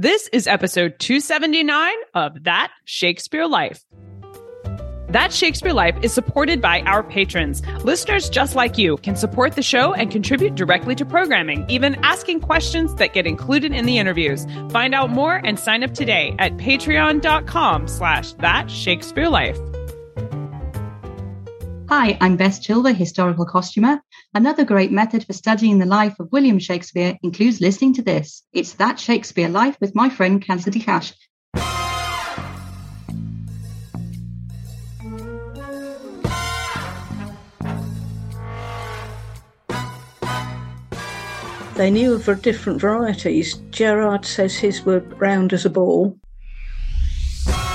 This is episode 279 of That Shakespeare Life. That Shakespeare Life is supported by our patrons. Listeners just like you can support the show and contribute directly to programming, even asking questions that get included in the interviews. Find out more and sign up today at patreon.com slash that Shakespeare Life. Hi, I'm Bess Chilver, historical costumer. Another great method for studying the life of William Shakespeare includes listening to this. It's That Shakespeare Life with my friend Cassidy Cash. They knew of different varieties. Gerard says his were round as a ball.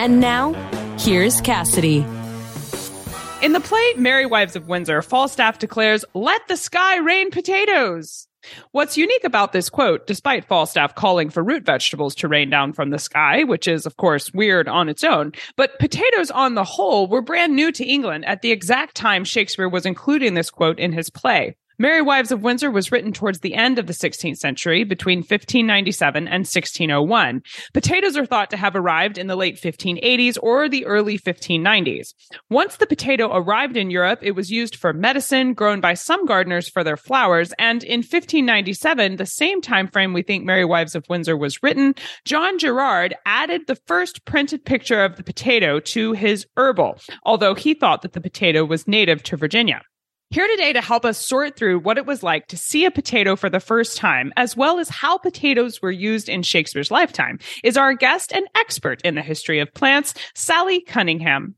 And now, here's Cassidy. In the play Merry Wives of Windsor, Falstaff declares, Let the sky rain potatoes. What's unique about this quote, despite Falstaff calling for root vegetables to rain down from the sky, which is, of course, weird on its own, but potatoes on the whole were brand new to England at the exact time Shakespeare was including this quote in his play. Merry Wives of Windsor was written towards the end of the 16th century, between 1597 and 1601. Potatoes are thought to have arrived in the late 1580s or the early 1590s. Once the potato arrived in Europe, it was used for medicine, grown by some gardeners for their flowers, and in 1597, the same time frame we think Merry Wives of Windsor was written, John Gerard added the first printed picture of the potato to his herbal, although he thought that the potato was native to Virginia. Here today to help us sort through what it was like to see a potato for the first time, as well as how potatoes were used in Shakespeare's lifetime, is our guest and expert in the history of plants, Sally Cunningham.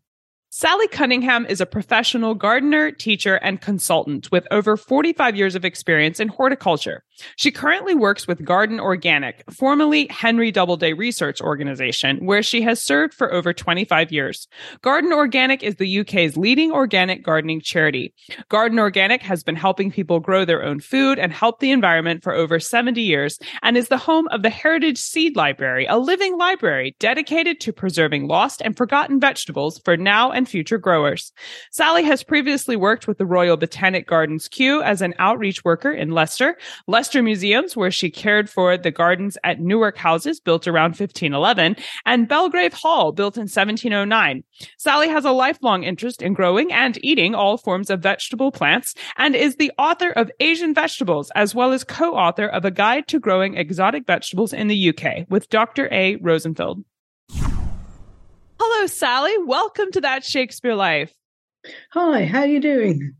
Sally Cunningham is a professional gardener, teacher, and consultant with over 45 years of experience in horticulture. She currently works with Garden Organic, formerly Henry Doubleday Research Organization, where she has served for over 25 years. Garden Organic is the UK's leading organic gardening charity. Garden Organic has been helping people grow their own food and help the environment for over 70 years and is the home of the Heritage Seed Library, a living library dedicated to preserving lost and forgotten vegetables for now and and future growers. Sally has previously worked with the Royal Botanic Gardens Kew as an outreach worker in Leicester, Leicester Museums, where she cared for the gardens at Newarke houses built around 1511, and Belgrave Hall built in 1709. Sally has a lifelong interest in growing and eating all forms of vegetable plants and is the author of Asian Vegetables, as well as co-author of a guide to growing exotic vegetables in the UK with Dr. A. Rosenfeld. Hello, Sally. Welcome to That Shakespeare Life. Hi, how are you doing?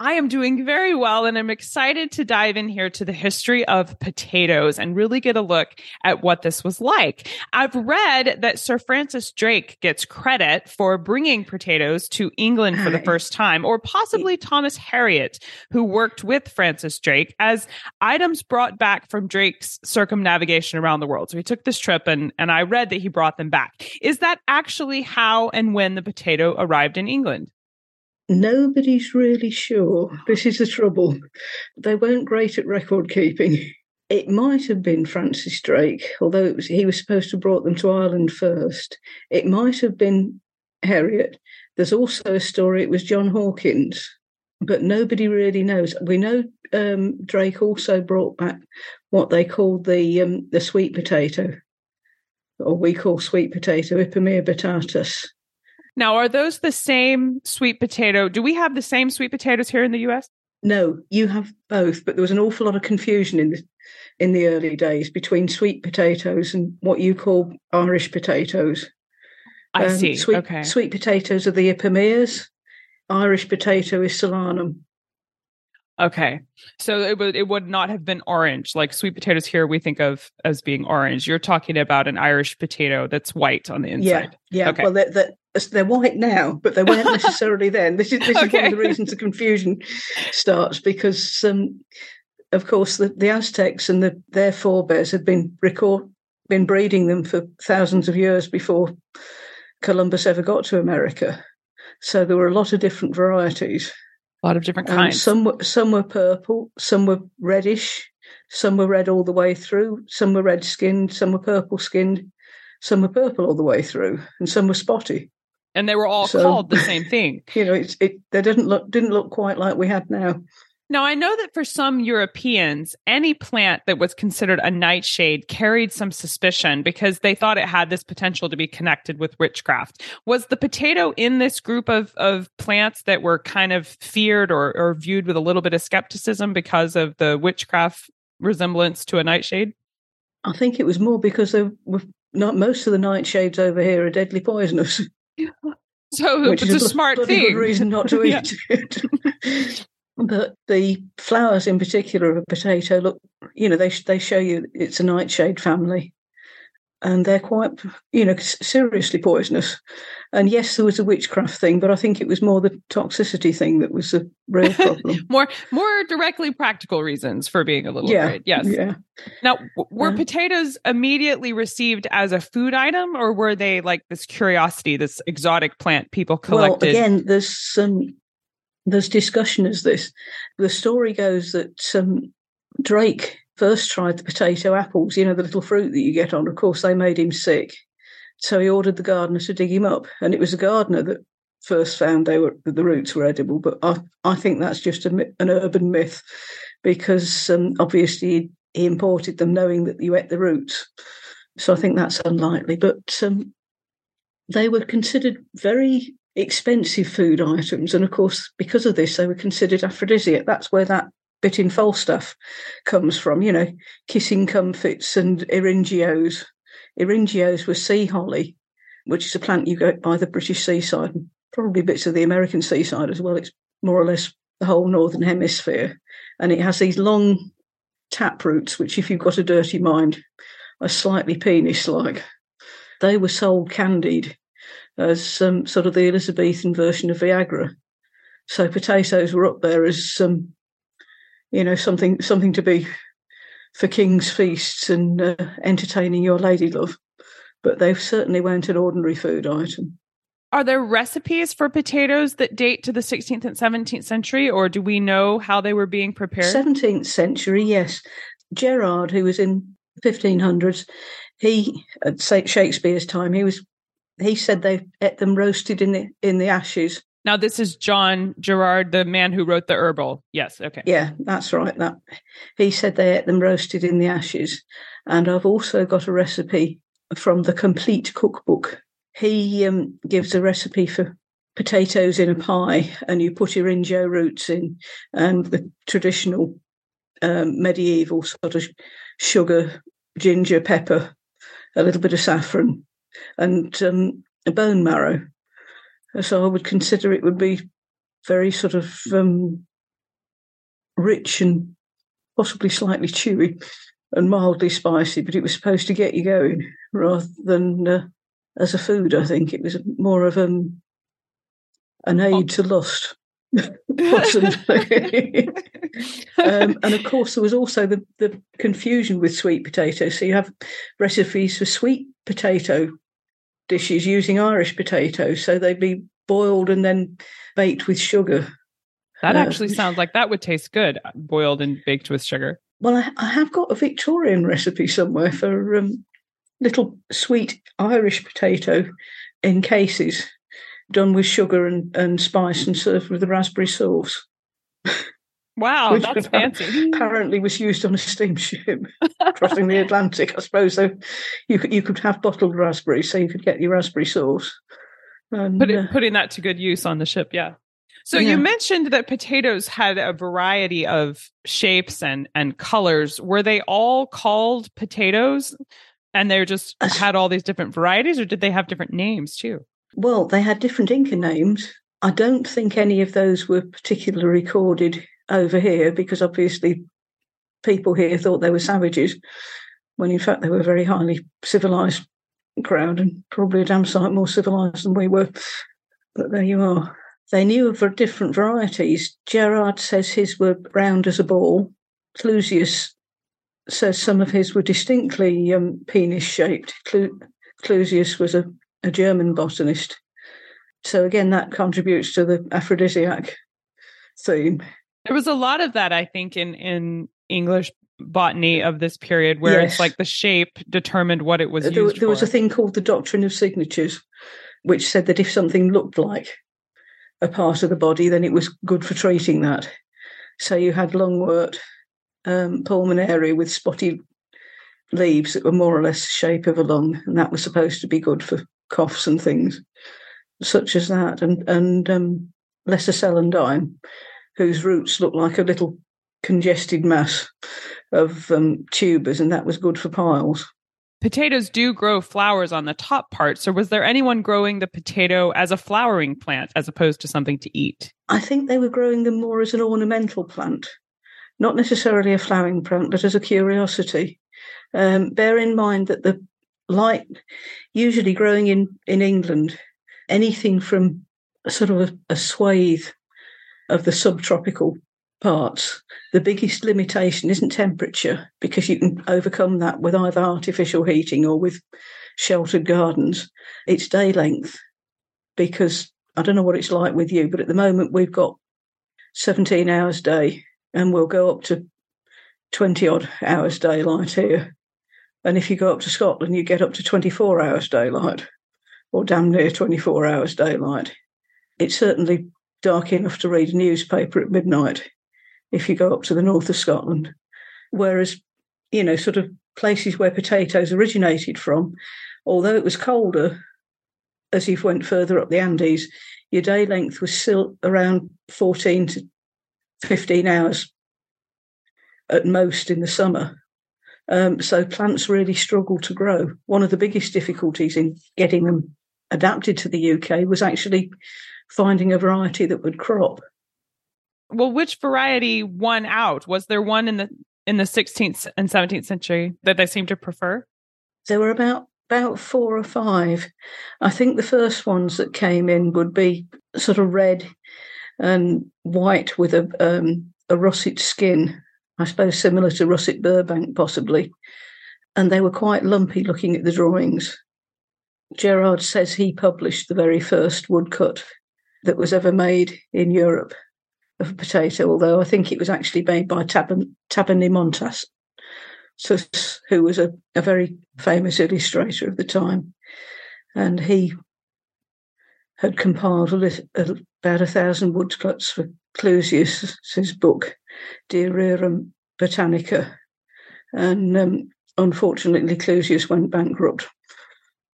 I am doing very well, and I'm excited to dive in here to the history of potatoes and really get a look at what this was like. I've read that Sir Francis Drake gets credit for bringing potatoes to England for the first time, or possibly Thomas Harriot, who worked with Francis Drake as items brought back from Drake's circumnavigation around the world. So he took this trip, and, and I read that he brought them back. Is that actually how and when the potato arrived in England? Nobody's really sure. This is the trouble. They weren't great at record keeping. It might have been Francis Drake, although was, he was supposed to have brought them to Ireland first. It might have been Harriot. There's also a story it was John Hawkins, but nobody really knows. We know um, Drake also brought back what they called the um, the sweet potato, or we call sweet potato Ipomoea batatas now, are those the same sweet potato? Do we have the same sweet potatoes here in the US? No, you have both, but there was an awful lot of confusion in the in the early days between sweet potatoes and what you call Irish potatoes. I um, see. Sweet, okay. Sweet potatoes are the Ipomoeas. Irish potato is Solanum. Okay. So it would it would not have been orange. Like sweet potatoes here we think of as being orange. You're talking about an Irish potato that's white on the inside. Yeah. Yeah. Okay. Well, they're, they're, they're, white now, but they weren't necessarily then. This is this okay. is one of the reasons the confusion starts because um, of course the, the Aztecs and the, their forebears had been record been breeding them for thousands of years before Columbus ever got to America. So there were a lot of different varieties. A lot of different kinds. And some were some were purple, some were reddish, some were red all the way through, some were red skinned, some were purple skinned, some were purple all the way through, and some were spotty. And they were all so, called the same thing. You know, it, it they didn't look didn't look quite like we have now. Now, I know that for some Europeans, any plant that was considered a nightshade carried some suspicion because they thought it had this potential to be connected with witchcraft. Was the potato in this group of, of plants that were kind of feared or, or viewed with a little bit of skepticism because of the witchcraft resemblance to a nightshade? I think it was more because there were not most of the nightshades over here are deadly poisonous. So Which it's a, a smart thing. Good reason not to eat it. But the flowers in particular of a potato look, you know, they they show you it's a nightshade family, and they're quite, you know, seriously poisonous. And yes, there was a witchcraft thing, but I think it was more the toxicity thing that was the real problem. more more directly practical reasons for being a little yeah, afraid. Yes. Yeah. Now, were potatoes immediately received as a food item, or were they like this curiosity, this exotic plant people collected? Well, again, there's some there's discussion as this. The story goes that um, Drake first tried the potato apples, you know, the little fruit that you get on. Of course, they made him sick. So he ordered the gardener to dig him up. And it was the gardener that first found they were the roots were edible. But I, I think that's just a, an urban myth because um, obviously he imported them knowing that you ate the roots. So I think that's unlikely. But um, they were considered very expensive food items. And of course, because of this, they were considered aphrodisiac. That's where that bit in Falstaff comes from, you know, kissing comfits and eringios. Eringios were sea holly, which is a plant you get by the British seaside and probably bits of the American seaside as well. It's more or less the whole northern hemisphere. And it has these long tap roots, which, if you've got a dirty mind, are slightly penis like. They were sold candied as um, sort of the Elizabethan version of Viagra. So potatoes were up there as um, you know something something to be for king's feasts and uh, entertaining your lady love, but they certainly weren't an ordinary food item. Are there recipes for potatoes that date to the 16th and 17th century, or do we know how they were being prepared? 17th century, yes. Gerard, who was in 1500s, he at Shakespeare's time, he was he said they ate them roasted in the in the ashes. Now this is John Gerard, the man who wrote the herbal. Yes, okay. Yeah, that's right. That he said they ate them roasted in the ashes, and I've also got a recipe from the complete cookbook. He um, gives a recipe for potatoes in a pie, and you put eringo roots in, and the traditional um, medieval sort of sugar, ginger, pepper, a little bit of saffron, and um, a bone marrow. So I would consider it would be very sort of um, rich and possibly slightly chewy and mildly spicy, but it was supposed to get you going rather than uh, as a food. I think it was more of um, an aid oh. to lust. possibly. um, and of course, there was also the, the confusion with sweet potato. So you have recipes for sweet potato dishes using Irish potatoes. So they'd be boiled and then baked with sugar. That uh, actually sounds like that would taste good, boiled and baked with sugar. Well, I, I have got a Victorian recipe somewhere for um, little sweet Irish potato in cases, done with sugar and, and spice and served with a raspberry sauce. Wow, Which that's fancy. Apparently, was used on a steamship crossing the Atlantic. I suppose so. You could you could have bottled raspberries, so you could get your raspberry sauce. And, Put it, uh, putting that to good use on the ship, yeah. So yeah. you mentioned that potatoes had a variety of shapes and and colors. Were they all called potatoes, and they just had all these different varieties, or did they have different names too? Well, they had different Inca names. I don't think any of those were particularly recorded over here because obviously people here thought they were savages when in fact they were a very highly civilized crowd and probably a damn sight more civilized than we were. But there you are. They knew of different varieties. Gerard says his were round as a ball. Clusius says some of his were distinctly um, penis shaped. Clusius was a, a German botanist. So again, that contributes to the aphrodisiac theme. There was a lot of that, I think, in in English botany of this period, where yes. it's like the shape determined what it was there. There was a thing called the doctrine of signatures, which said that if something looked like a part of the body, then it was good for treating that. So you had lungwort, um, Pulmonaria with spotty leaves that were more or less the shape of a lung, and that was supposed to be good for coughs and things such as that, and and um, lesser celandine, whose roots looked like a little congested mass of um, tubers, and that was good for piles. Potatoes do grow flowers on the top part. So, was there anyone growing the potato as a flowering plant as opposed to something to eat? I think they were growing them more as an ornamental plant, not necessarily a flowering plant, but as a curiosity. Um, bear in mind that the light, usually growing in, in England, anything from sort of a, a swathe of the subtropical parts, the biggest limitation isn't temperature because you can overcome that with either artificial heating or with sheltered gardens. It's day length because I don't know what it's like with you, but at the moment we've got 17 hours day and we'll go up to 20 odd hours daylight here. And if you go up to Scotland, you get up to 24 hours daylight or damn near 24 hours daylight. It's certainly dark enough to read a newspaper at midnight if you go up to the north of Scotland. Whereas, you know, sort of places where potatoes originated from, although it was colder as you went further up the Andes, your day length was still around 14 to 15 hours at most in the summer. Um, so plants really struggle to grow. One of the biggest difficulties in getting them adapted to the UK was actually finding a variety that would crop. Well, which variety won out? Was there one in the in the 16th and 17th century that they seemed to prefer? There were about about four or five. I think the first ones that came in would be sort of red and white with a um, a russet skin, I suppose similar to russet Burbank possibly, and they were quite lumpy looking at the drawings. Gerard says he published the very first woodcut that was ever made in Europe of a potato, although I think it was actually made by Taban, Montas, who was a, a very famous illustrator of the time. And he had compiled a, about a thousand woodcuts for Clusius's book, De Rerum Botanica. And um, unfortunately, Clusius went bankrupt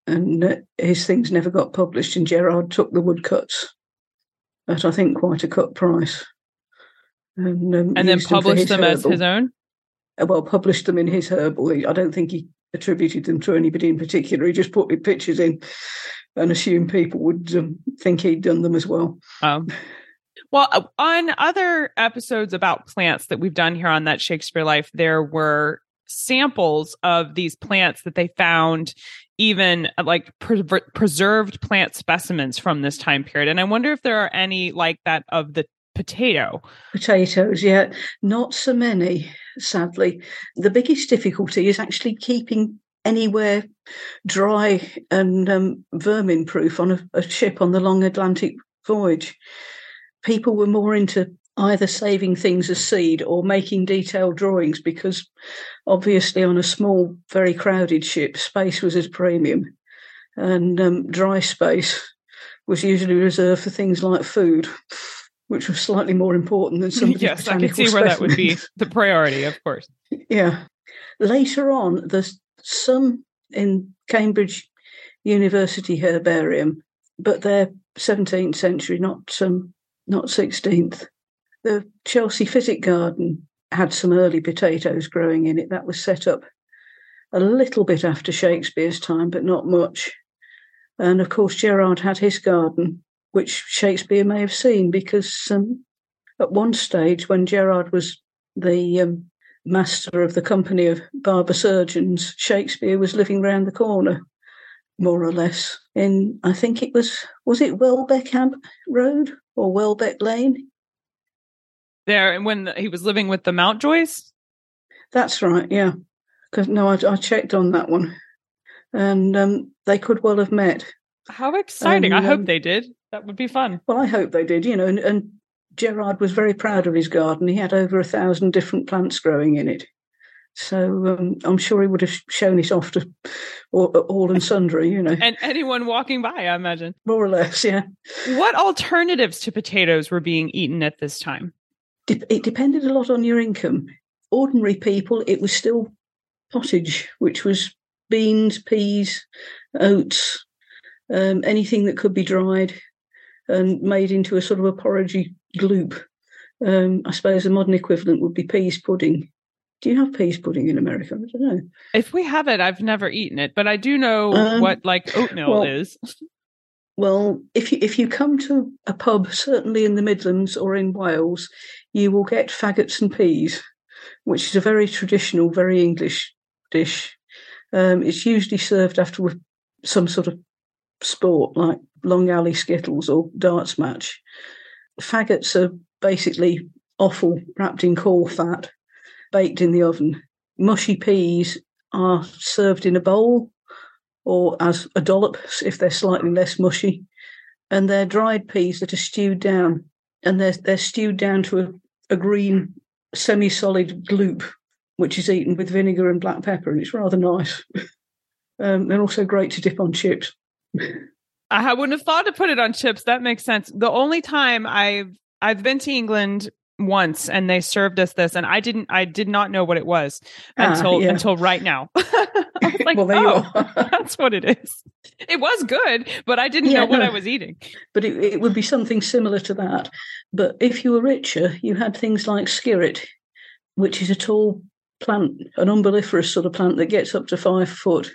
and uh, his things never got published. And Gerard took the woodcuts at I think quite a cut price, and, um, and then published them, them as his own. Uh, well, published them in his herbal. I don't think he attributed them to anybody in particular. He just put the pictures in and assumed people would um, think he'd done them as well. Um, well, uh, on other episodes about plants that we've done here on that Shakespeare Life, there were samples of these plants that they found even uh, like pre- preserved plant specimens from this time period. And i wonder if there are any like that of the potato. Potatoes yeah. Not so many sadly. The biggest difficulty is actually keeping anywhere dry and um, vermin proof on a, a ship on the long atlantic voyage. People were more into either saving things as seed or making detailed drawings because obviously on a small, very crowded ship, space was at premium, and um, dry space was usually reserved for things like food, which was slightly more important than some. yes, I can see where that would be the priority, of course. yeah. Later on, there's some in Cambridge University Herbarium, but they're 17th century, not um, not 16th. The Chelsea Physic Garden had some early potatoes growing in it. That was set up a little bit after Shakespeare's time, but not much. And of course, Gerard had his garden, which Shakespeare may have seen because um, at one stage, when Gerard was the um, master of the company of barber surgeons, Shakespeare was living round the corner, more or less. In I think it was was it Welbeck Road or Welbeck Lane? There and when he was living with the Mountjoys? That's right, yeah. Because no, I, I, checked on that one, and um, they could well have met. How exciting! I hope um, they did. That would be fun. Well, I hope they did. You know, and, and Gerard was very proud of his garden. He had over a thousand different plants growing in it. So um, I'm sure he would have shown it off to all, all and sundry, you know. and anyone walking by, I imagine. More or less, yeah. What alternatives to potatoes were being eaten at this time? It depended a lot on your income. Ordinary people, it was still pottage, which was beans, peas, oats, um, anything that could be dried and made into a sort of a porridgey gloop. Um, I suppose the modern equivalent would be peas pudding. Do you have peas pudding in America? I don't know. If we have it, I've never eaten it, but I do know um, what like oatmeal well, is. Well, if you if you come to a pub, certainly in the Midlands or in Wales, you will get faggots and peas, which is a very traditional, very English dish. Um, it's usually served after some sort of sport like long alley skittles or darts match. Faggots are basically offal wrapped in caul fat, baked in the oven. Mushy peas are served in a bowl or as a dollop if they're slightly less mushy. And they're dried peas that are stewed down, and they're they're stewed down to a, green semi-solid gloop, which is eaten with vinegar and black pepper, and it's rather nice. um, they're also great to dip on chips. I wouldn't have thought to put it on chips. That makes sense. The only time I've I've been to England once and they served us this and I didn't I did not know what it was ah, until yeah. until right now. like, well, oh, that's what it is. It was good, but I didn't yeah, know what no. I was eating. But it, it would be something similar to that. But if you were richer, you had things like skirret, which is a tall plant, an umbelliferous sort of plant that gets up to five foot,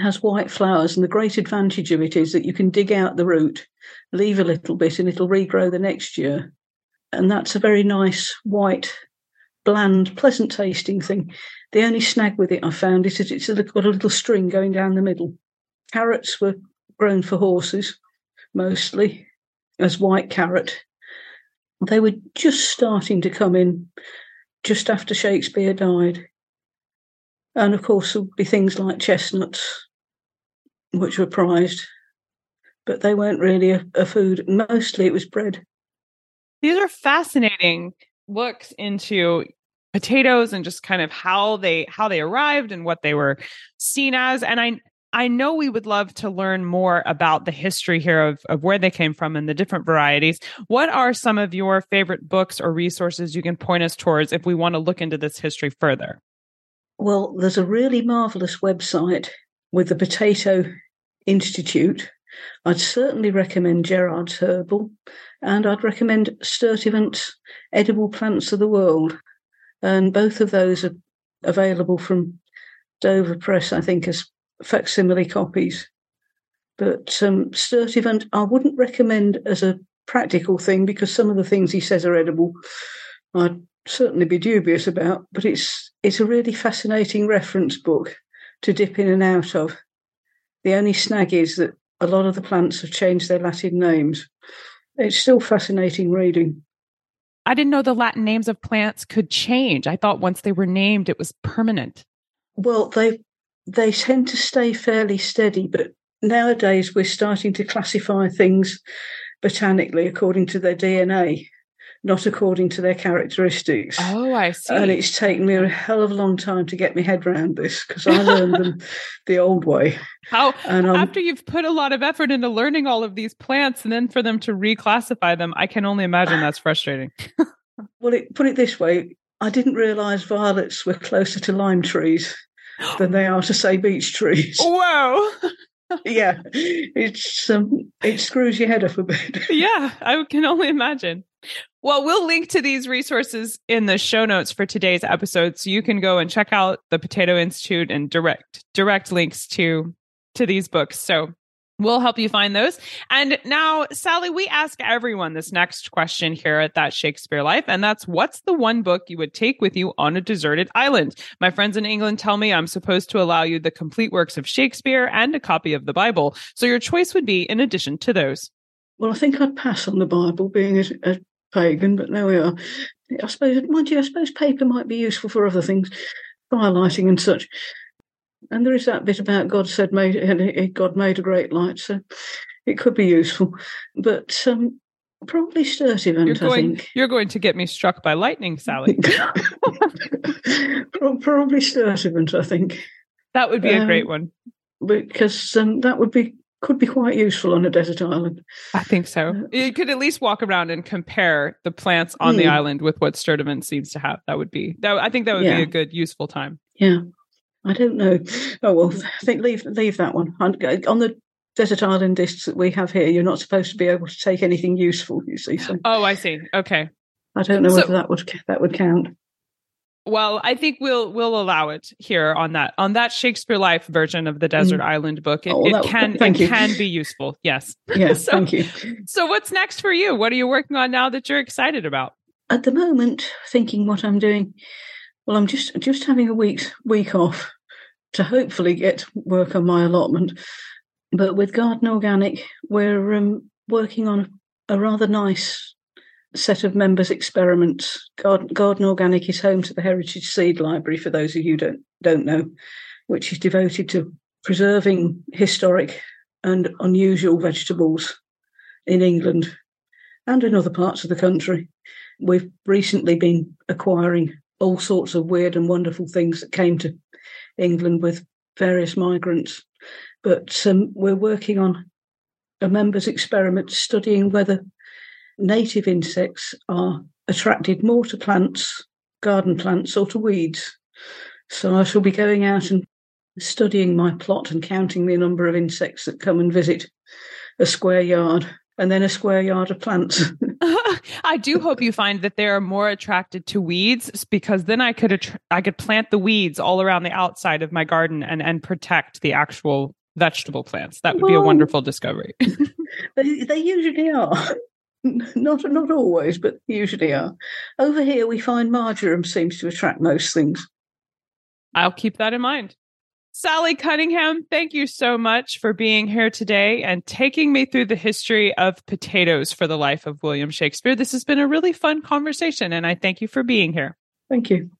has white flowers, and the great advantage of it is that you can dig out the root, leave a little bit, and it'll regrow the next year and that's a very nice white, bland, pleasant tasting thing. The only snag with it I found is that it's got a little string going down the middle. Carrots were grown for horses mostly as white carrot. They were just starting to come in just after Shakespeare died. And of course, there would be things like chestnuts, which were prized, but they weren't really a, a food. Mostly it was bread. These are fascinating looks into potatoes and just kind of how they how they arrived and what they were seen as and i i know we would love to learn more about the history here of, of where they came from and the different varieties. What are some of your favorite books or resources you can point us towards if we want to look into this history further? Well there's a really marvelous website with the potato institute I'd certainly recommend Gerard's Herbal, and I'd recommend Sturtevant's Edible Plants of the World. And both of those are available from Dover Press, I think, as facsimile copies. But um, Sturtevant, I wouldn't recommend as a practical thing because some of the things he says are edible. I'd certainly be dubious about, but it's it's a really fascinating reference book to dip in and out of. The only snag is that a lot of the plants have changed their Latin names. It's still fascinating reading. I didn't know the Latin names of plants could change. I thought once they were named, it was permanent. Well, they they tend to stay fairly steady, but nowadays we're starting to classify things botanically according to their DNA not according to their characteristics. Oh, I see. And it's taken me a hell of a long time to get my head around this because I learned them the old way. How and, after you've put a lot of effort into learning all of these plants and then for them to reclassify them, I can only imagine that's frustrating. well, it, put it this way, I didn't realise violets were closer to lime trees than they are to say beech trees. Whoa. yeah, it's um, it screws your head up a bit. yeah, I can only imagine. Well, we'll link to these resources in the show notes for today's episode, so you can go and check out the Potato Institute and direct direct links to to these books. So we'll help you find those. And now, Sally, we ask everyone this next question here at That Shakespeare Life, and that's what's the one book you would take with you on a deserted island? My friends in England tell me I'm supposed to allow you the complete works of Shakespeare and a copy of the Bible. So your choice would be in addition to those. Well, I think I'd pass on the Bible, being a, a pagan, but there we are. I suppose, mind you, I suppose paper might be useful for other things, firelighting and such. And there is that bit about God said made God made a great light, so it could be useful. But um, probably Sturtevant, you're going, I think. You're going to get me struck by lightning, Sally. probably Sturtevant, I think. That would be a great Um, one. Because um, that would be could be quite useful on a desert island. I think so. Uh, You could at least walk around and compare the plants on the Hmm. island with what Sturtevant seems to have. That would be that. I think that would Yeah. be a good, useful time. Yeah, I don't know. Oh well, I think leave leave that one on, on the desert island discs that we have here. You're not supposed to be able to take anything useful. You see, so Oh, I see. Okay. I don't know So- whether that would that would count. Well, I think we'll we'll allow it here on that on that Shakespeare Life version of the Desert Island book. It, Oh, it can it you. can be useful. Yes. Yes, So- thank you. So, what's next for you? What are you working on now that you're excited about? At the moment, thinking what I'm doing. Well, I'm just just having a week week off to hopefully get work on my allotment. But with Garden Organic, we're um, working on a rather nice set of members' experiments. Garden, Garden Organic is home to the Heritage Seed Library, for those of you who don't don't know, which is devoted to preserving historic and unusual vegetables in England and in other parts of the country. We've recently been acquiring all sorts of weird and wonderful things that came to England with various migrants. But um, we're working on a members' experiment studying whether native insects are attracted more to plants, garden plants, or to weeds. So I shall be going out and studying my plot and counting the number of insects that come and visit a square yard and then a square yard of plants. I do hope you find that they are more attracted to weeds because then I could I could plant the weeds all around the outside of my garden and and protect the actual vegetable plants. That would be a wonderful discovery. They, they usually are. Not not always, but usually are. Over here, we find marjoram seems to attract most things. I'll keep that in mind. Sally Cunningham, thank you so much for being here today and taking me through the history of potatoes for the life of William Shakespeare. This has been a really fun conversation, and I thank you for being here. Thank you.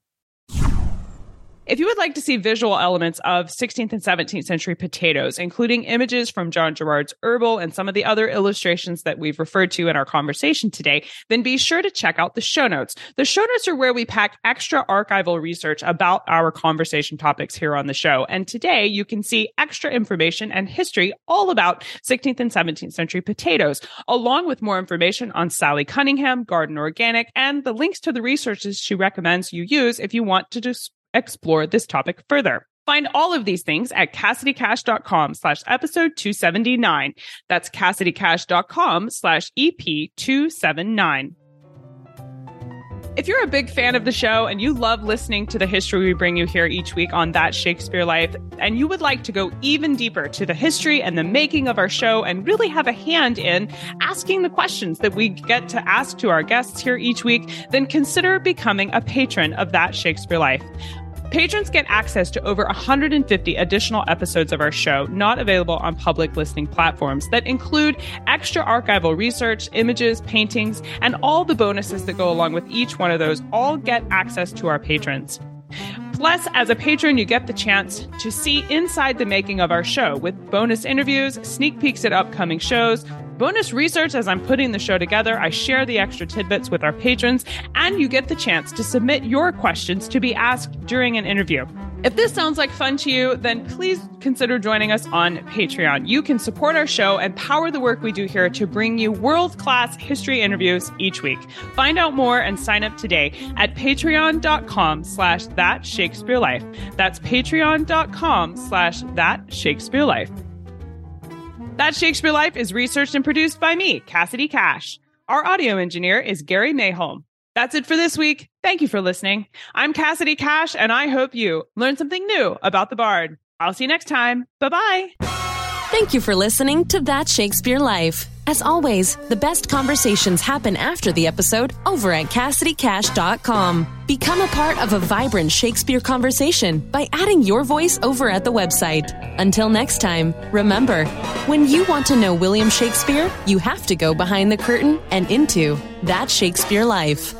If you would like to see visual elements of 16th and 17th century potatoes, including images from John Gerard's Herbal and some of the other illustrations that we've referred to in our conversation today, then be sure to check out the show notes. The show notes are where we pack extra archival research about our conversation topics here on the show. And today you can see extra information and history all about 16th and 17th century potatoes, along with more information on Sally Cunningham, Garden Organic, and the links to the resources she recommends you use if you want to just explore this topic further. Find all of these things at CassidyCash.com slash episode 279. That's CassidyCash.com slash EP 279. If you're a big fan of the show and you love listening to the history we bring you here each week on That Shakespeare Life, and you would like to go even deeper to the history and the making of our show and really have a hand in asking the questions that we get to ask to our guests here each week, then consider becoming a patron of That Shakespeare Life. Patrons get access to over 150 additional episodes of our show, not available on public listening platforms, that include extra archival research, images, paintings, and all the bonuses that go along with each one of those all get access to our patrons. Plus, as a patron, you get the chance to see inside the making of our show with bonus interviews, sneak peeks at upcoming shows, bonus research as I'm putting the show together. I share the extra tidbits with our patrons, and you get the chance to submit your questions to be asked during an interview. If this sounds like fun to you, then please consider joining us on Patreon. You can support our show and power the work we do here to bring you world class history interviews each week. Find out more and sign up today at patreon.com slash that Shakespeare life. That's patreon.com slash that Shakespeare life. That Shakespeare Life is researched and produced by me, Cassidy Cash. Our audio engineer is Gary Mayholm. That's it for this week. Thank you for listening. I'm Cassidy Cash, and I hope you learned something new about the Bard. I'll see you next time. Bye bye. Thank you for listening to That Shakespeare Life. As always, the best conversations happen after the episode over at CassidyCash.com. Become a part of a vibrant Shakespeare conversation by adding your voice over at the website. Until next time, remember, when you want to know William Shakespeare, you have to go behind the curtain and into That Shakespeare Life.